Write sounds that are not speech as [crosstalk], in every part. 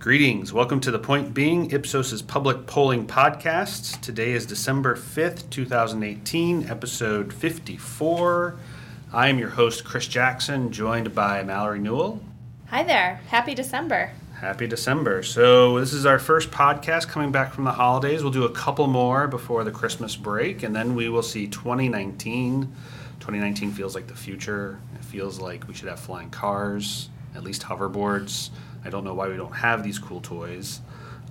Greetings. Welcome to the Point Being, Ipsos's public polling podcast. Today is December 5th, 2018, episode 54. I am your host, Chris Jackson, joined by Mallory Newall. Hi there. Happy December. Happy December. So, this is our first podcast coming back from the holidays. We'll do a couple more before the Christmas break, and then we will see 2019. 2019 feels like the future. It feels like we should have flying cars, at least hoverboards. I don't know why we don't have these cool toys.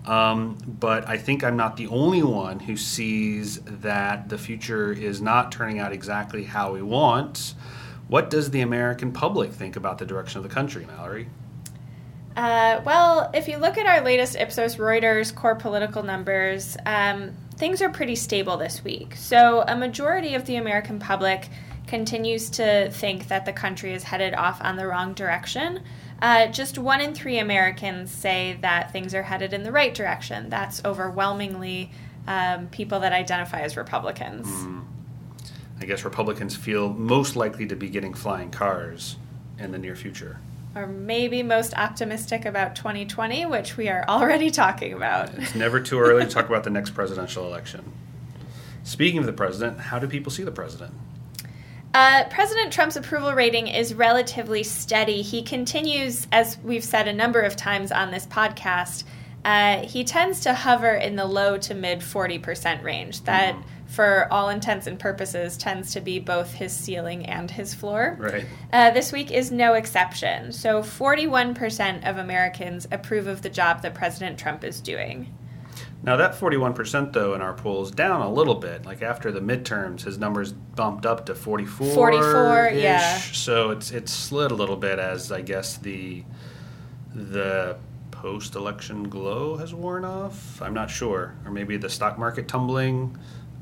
Um, but I think I'm not the only one who sees that the future is not turning out exactly how we want. What does the American public think about the direction of the country, Mallory? Uh, well, if you look at our latest Ipsos Reuters core political numbers, um, things are pretty stable this week. So, a majority of the American public continues to think that the country is headed off on the wrong direction. Uh, just one in three Americans say that things are headed in the right direction. That's overwhelmingly um, people that identify as Republicans. Mm. I guess Republicans feel most likely to be getting flying cars in the near future. Or maybe most optimistic about 2020, which we are already talking about. [laughs] It's never too early to talk about the next presidential election. [laughs] Speaking of the president, how do people see the president? Uh, President Trump's approval rating is relatively steady. He continues, as we've said a number of times on this podcast, uh, he tends to hover in the low to mid 40% range. That, mm-hmm. for all intents and purposes, tends to be both his ceiling and his floor. Right. Uh, this week is no exception. So, 41% of Americans approve of the job that President Trump is doing. Now that 41% though in our poll is down a little bit. Like after the midterms, his numbers bumped up to 44. 44, yeah. So it's it's slid a little bit as I guess the the post-election glow has worn off. I'm not sure, or maybe the stock market tumbling.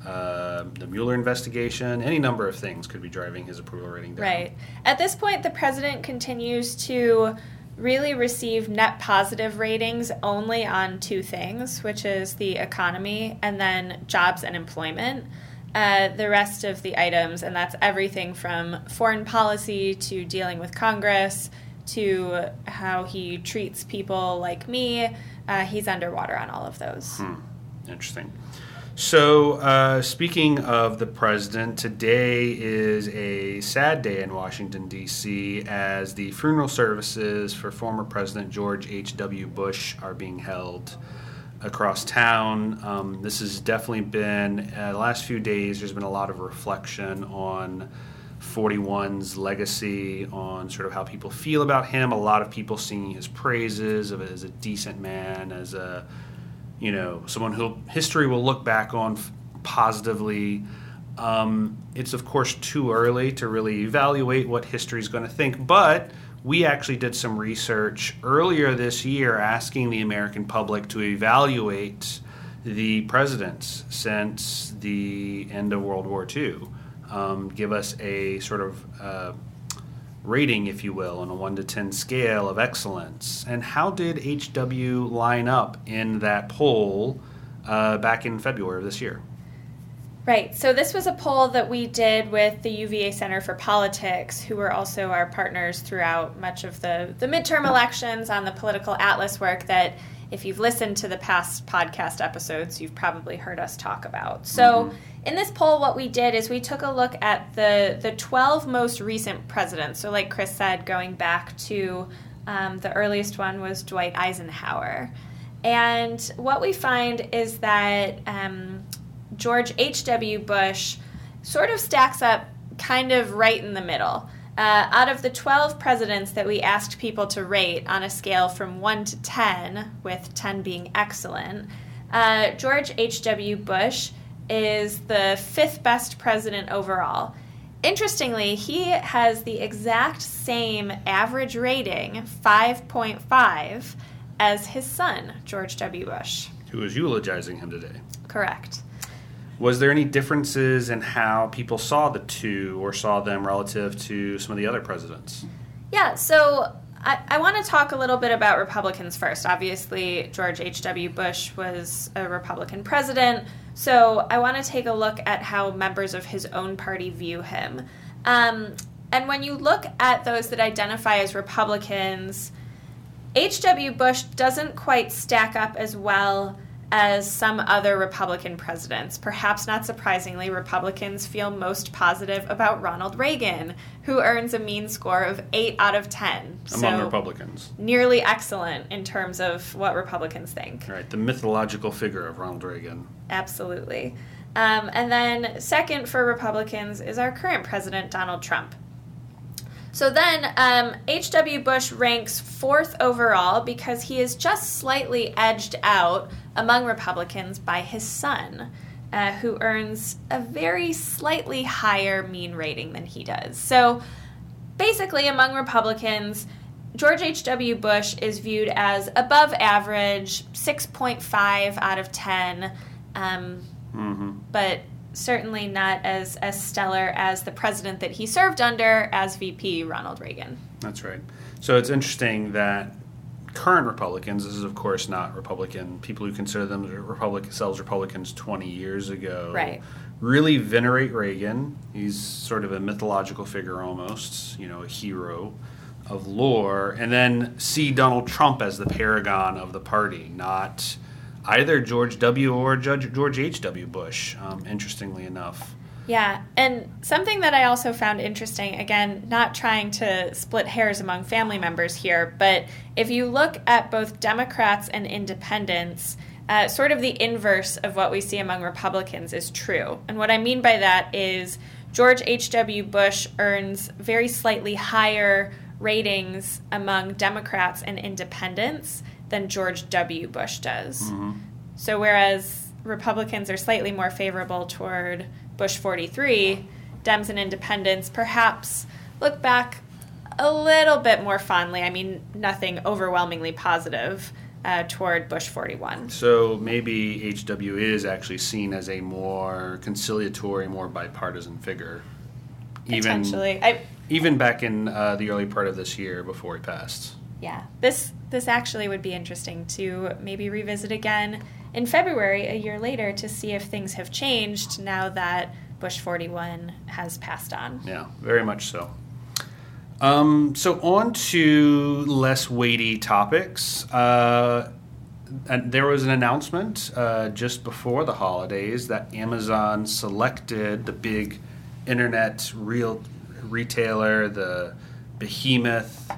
Uh, the Mueller investigation, any number of things could be driving his approval rating down. Right. At this point, the president continues to really receive net positive ratings only on two things, which is the economy and then jobs and employment. Uh, the rest of the items, and that's everything from foreign policy to dealing with Congress to how he treats people like me, uh, he's underwater on all of those. Hmm. Interesting. So, uh, speaking of the president, today is a sad day in Washington, D.C., as the funeral services for former President George H.W. Bush are being held across town. Um, this has definitely been, uh, the last few days, there's been a lot of reflection on 41's legacy, on sort of how people feel about him. A lot of people singing his praises of as a decent man, as a you know, someone who history will look back on positively. Um, it's of course too early to really evaluate what history is going to think, but we actually did some research earlier this year asking the American public to evaluate the presidents since the end of World War II. Um, give us a sort of uh, rating, if you will, on a 1 to 10 scale of excellence. And how did HW line up in that poll uh, back in February of this year? Right. So this was a poll that we did with the UVA Center for Politics, who were also our partners throughout much of the, the midterm elections on the political atlas work that if you've listened to the past podcast episodes, you've probably heard us talk about. So mm-hmm in this poll, what we did is we took a look at the the 12 most recent presidents. So, like Chris said, going back to um, the earliest one was Dwight Eisenhower, and what we find is that um, George H.W. Bush sort of stacks up kind of right in the middle. Uh, out of the 12 presidents that we asked people to rate on a scale from 1 to 10, with 10 being excellent, uh, George H.W. Bush is the fifth best president overall. Interestingly, he has the exact same average rating, 5.5, as his son, George W. Bush. Who is eulogizing him today. Correct. Was there any differences in how people saw the two or saw them relative to some of the other presidents? Yeah, so I, I want to talk a little bit about Republicans first. Obviously, George H.W. Bush was a Republican president, so I want to take a look at how members of his own party view him. Um, and when you look at those that identify as Republicans, H.W. Bush doesn't quite stack up as well as some other Republican presidents. Perhaps not surprisingly, Republicans feel most positive about Ronald Reagan, who earns a mean score of 8 out of 10. Among so Republicans. Nearly excellent in terms of what Republicans think. Right, the mythological figure of Ronald Reagan. Absolutely. Um, and then, second for Republicans is our current president, Donald Trump. So then, H.W. Um, Bush ranks fourth overall because he is just slightly edged out among Republicans by his son, uh, who earns a very slightly higher mean rating than he does. So basically, among Republicans, George H.W. Bush is viewed as above average, 6.5 out of 10, um, mm-hmm. but certainly not as, as stellar as the president that he served under as VP, Ronald Reagan. That's right. So it's interesting that current Republicans, this is of course not Republican, people who consider themselves Republicans 20 years ago, right. really venerate Reagan. He's sort of a mythological figure almost, you know, a hero of lore, and then see Donald Trump as the paragon of the party, not either George W. or Judge George H. W. Bush. Um, interestingly enough. Yeah, and something that I also found interesting, again, not trying to split hairs among family members here, but if you look at both Democrats and independents, uh, sort of the inverse of what we see among Republicans is true. And what I mean by that is George H.W. Bush earns very slightly higher ratings among Democrats and independents than George W. Bush does. Mm-hmm. So whereas Republicans are slightly more favorable toward Bush 43, Dems and independents perhaps look back a little bit more fondly. I mean, nothing overwhelmingly positive uh, toward Bush 41. So maybe HW is actually seen as a more conciliatory, more bipartisan figure. Potentially. Even, I, even back in uh, the early part of this year before he passed yeah, this this actually would be interesting to maybe revisit again in February a year later to see if things have changed now that Bush 41 has passed on. Yeah, very much so. Um, so on to less weighty topics. Uh, and there was an announcement uh, just before the holidays that Amazon selected the big internet real retailer, the behemoth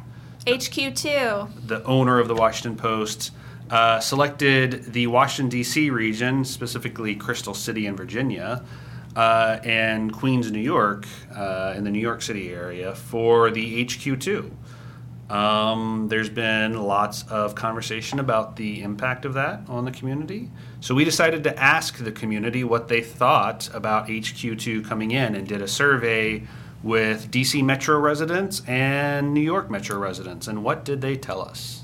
HQ2. The owner of the Washington Post uh, selected the Washington, D.C. region, specifically Crystal City in Virginia, uh, and Queens, New York, uh, in the New York City area, for the HQ2. Um, there's been lots of conversation about the impact of that on the community. So we decided to ask the community what they thought about HQ2 coming in and did a survey with DC Metro residents and New York Metro residents. And what did they tell us?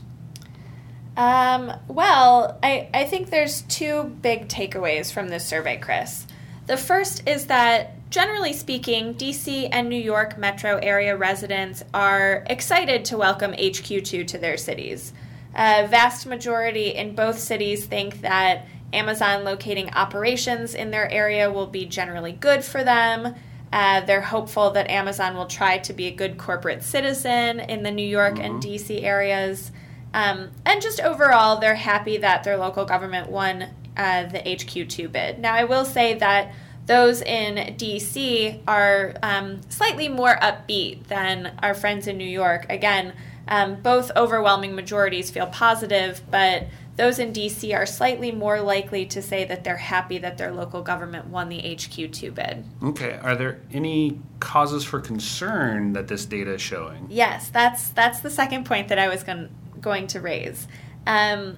Um, well, I, I think there's two big takeaways from this survey, Chris. The first is that, generally speaking, DC and New York metro area residents are excited to welcome HQ2 to their cities. A vast majority in both cities think that Amazon locating operations in their area will be generally good for them. Uh, they're hopeful that Amazon will try to be a good corporate citizen in the New York mm-hmm. and DC areas. Um, and just overall, they're happy that their local government won uh, the HQ2 bid. Now, I will say that those in DC are um, slightly more upbeat than our friends in New York. Again, um, both overwhelming majorities feel positive, but those in DC are slightly more likely to say that they're happy that their local government won the HQ2 bid. Okay, are there any causes for concern that this data is showing? Yes, that's that's the second point that I was going going to raise. Um,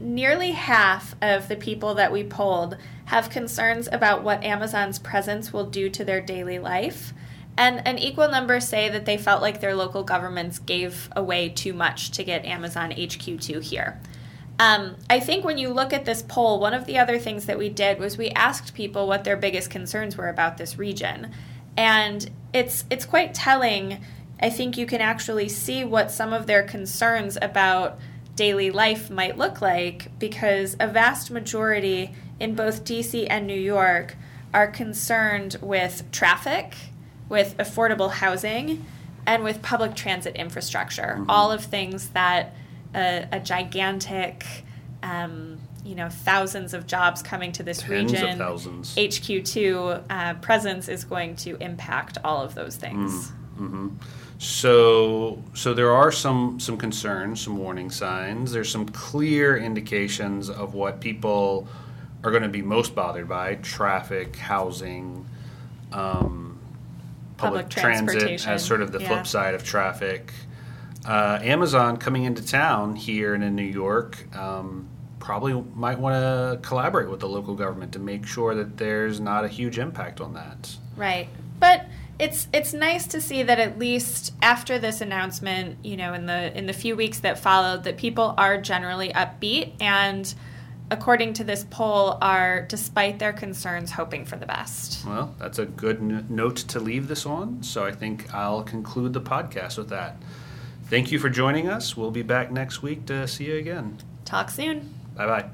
nearly half of the people that we polled have concerns about what Amazon's presence will do to their daily life. And an equal number say that they felt like their local governments gave away too much to get Amazon HQ2 here. Um, I think when you look at this poll, one of the other things that we did was we asked people what their biggest concerns were about this region, and it's it's quite telling. I think you can actually see what some of their concerns about daily life might look like because a vast majority in both DC and New York are concerned with traffic, with affordable housing, and with public transit infrastructure. Mm-hmm. All of things that a, a gigantic, um, you know, thousands of jobs coming to this Tens of region. thousands. HQ2 uh, presence is going to impact all of those things. hmm So, so there are some some concerns, some warning signs. There's some clear indications of what people are going to be most bothered by: traffic, housing, um, public, Public transit as sort of the yeah. flip side of traffic. Uh, Amazon coming into town here and in New York um, probably might want to collaborate with the local government to make sure that there's not a huge impact on that. Right. But it's it's nice to see that at least after this announcement, you know, in the in the few weeks that followed, that people are generally upbeat and according to this poll are despite their concerns hoping for the best. Well, that's a good n- note to leave this on. So I think I'll conclude the podcast with that. Thank you for joining us. We'll be back next week to see you again. Talk soon. Bye bye.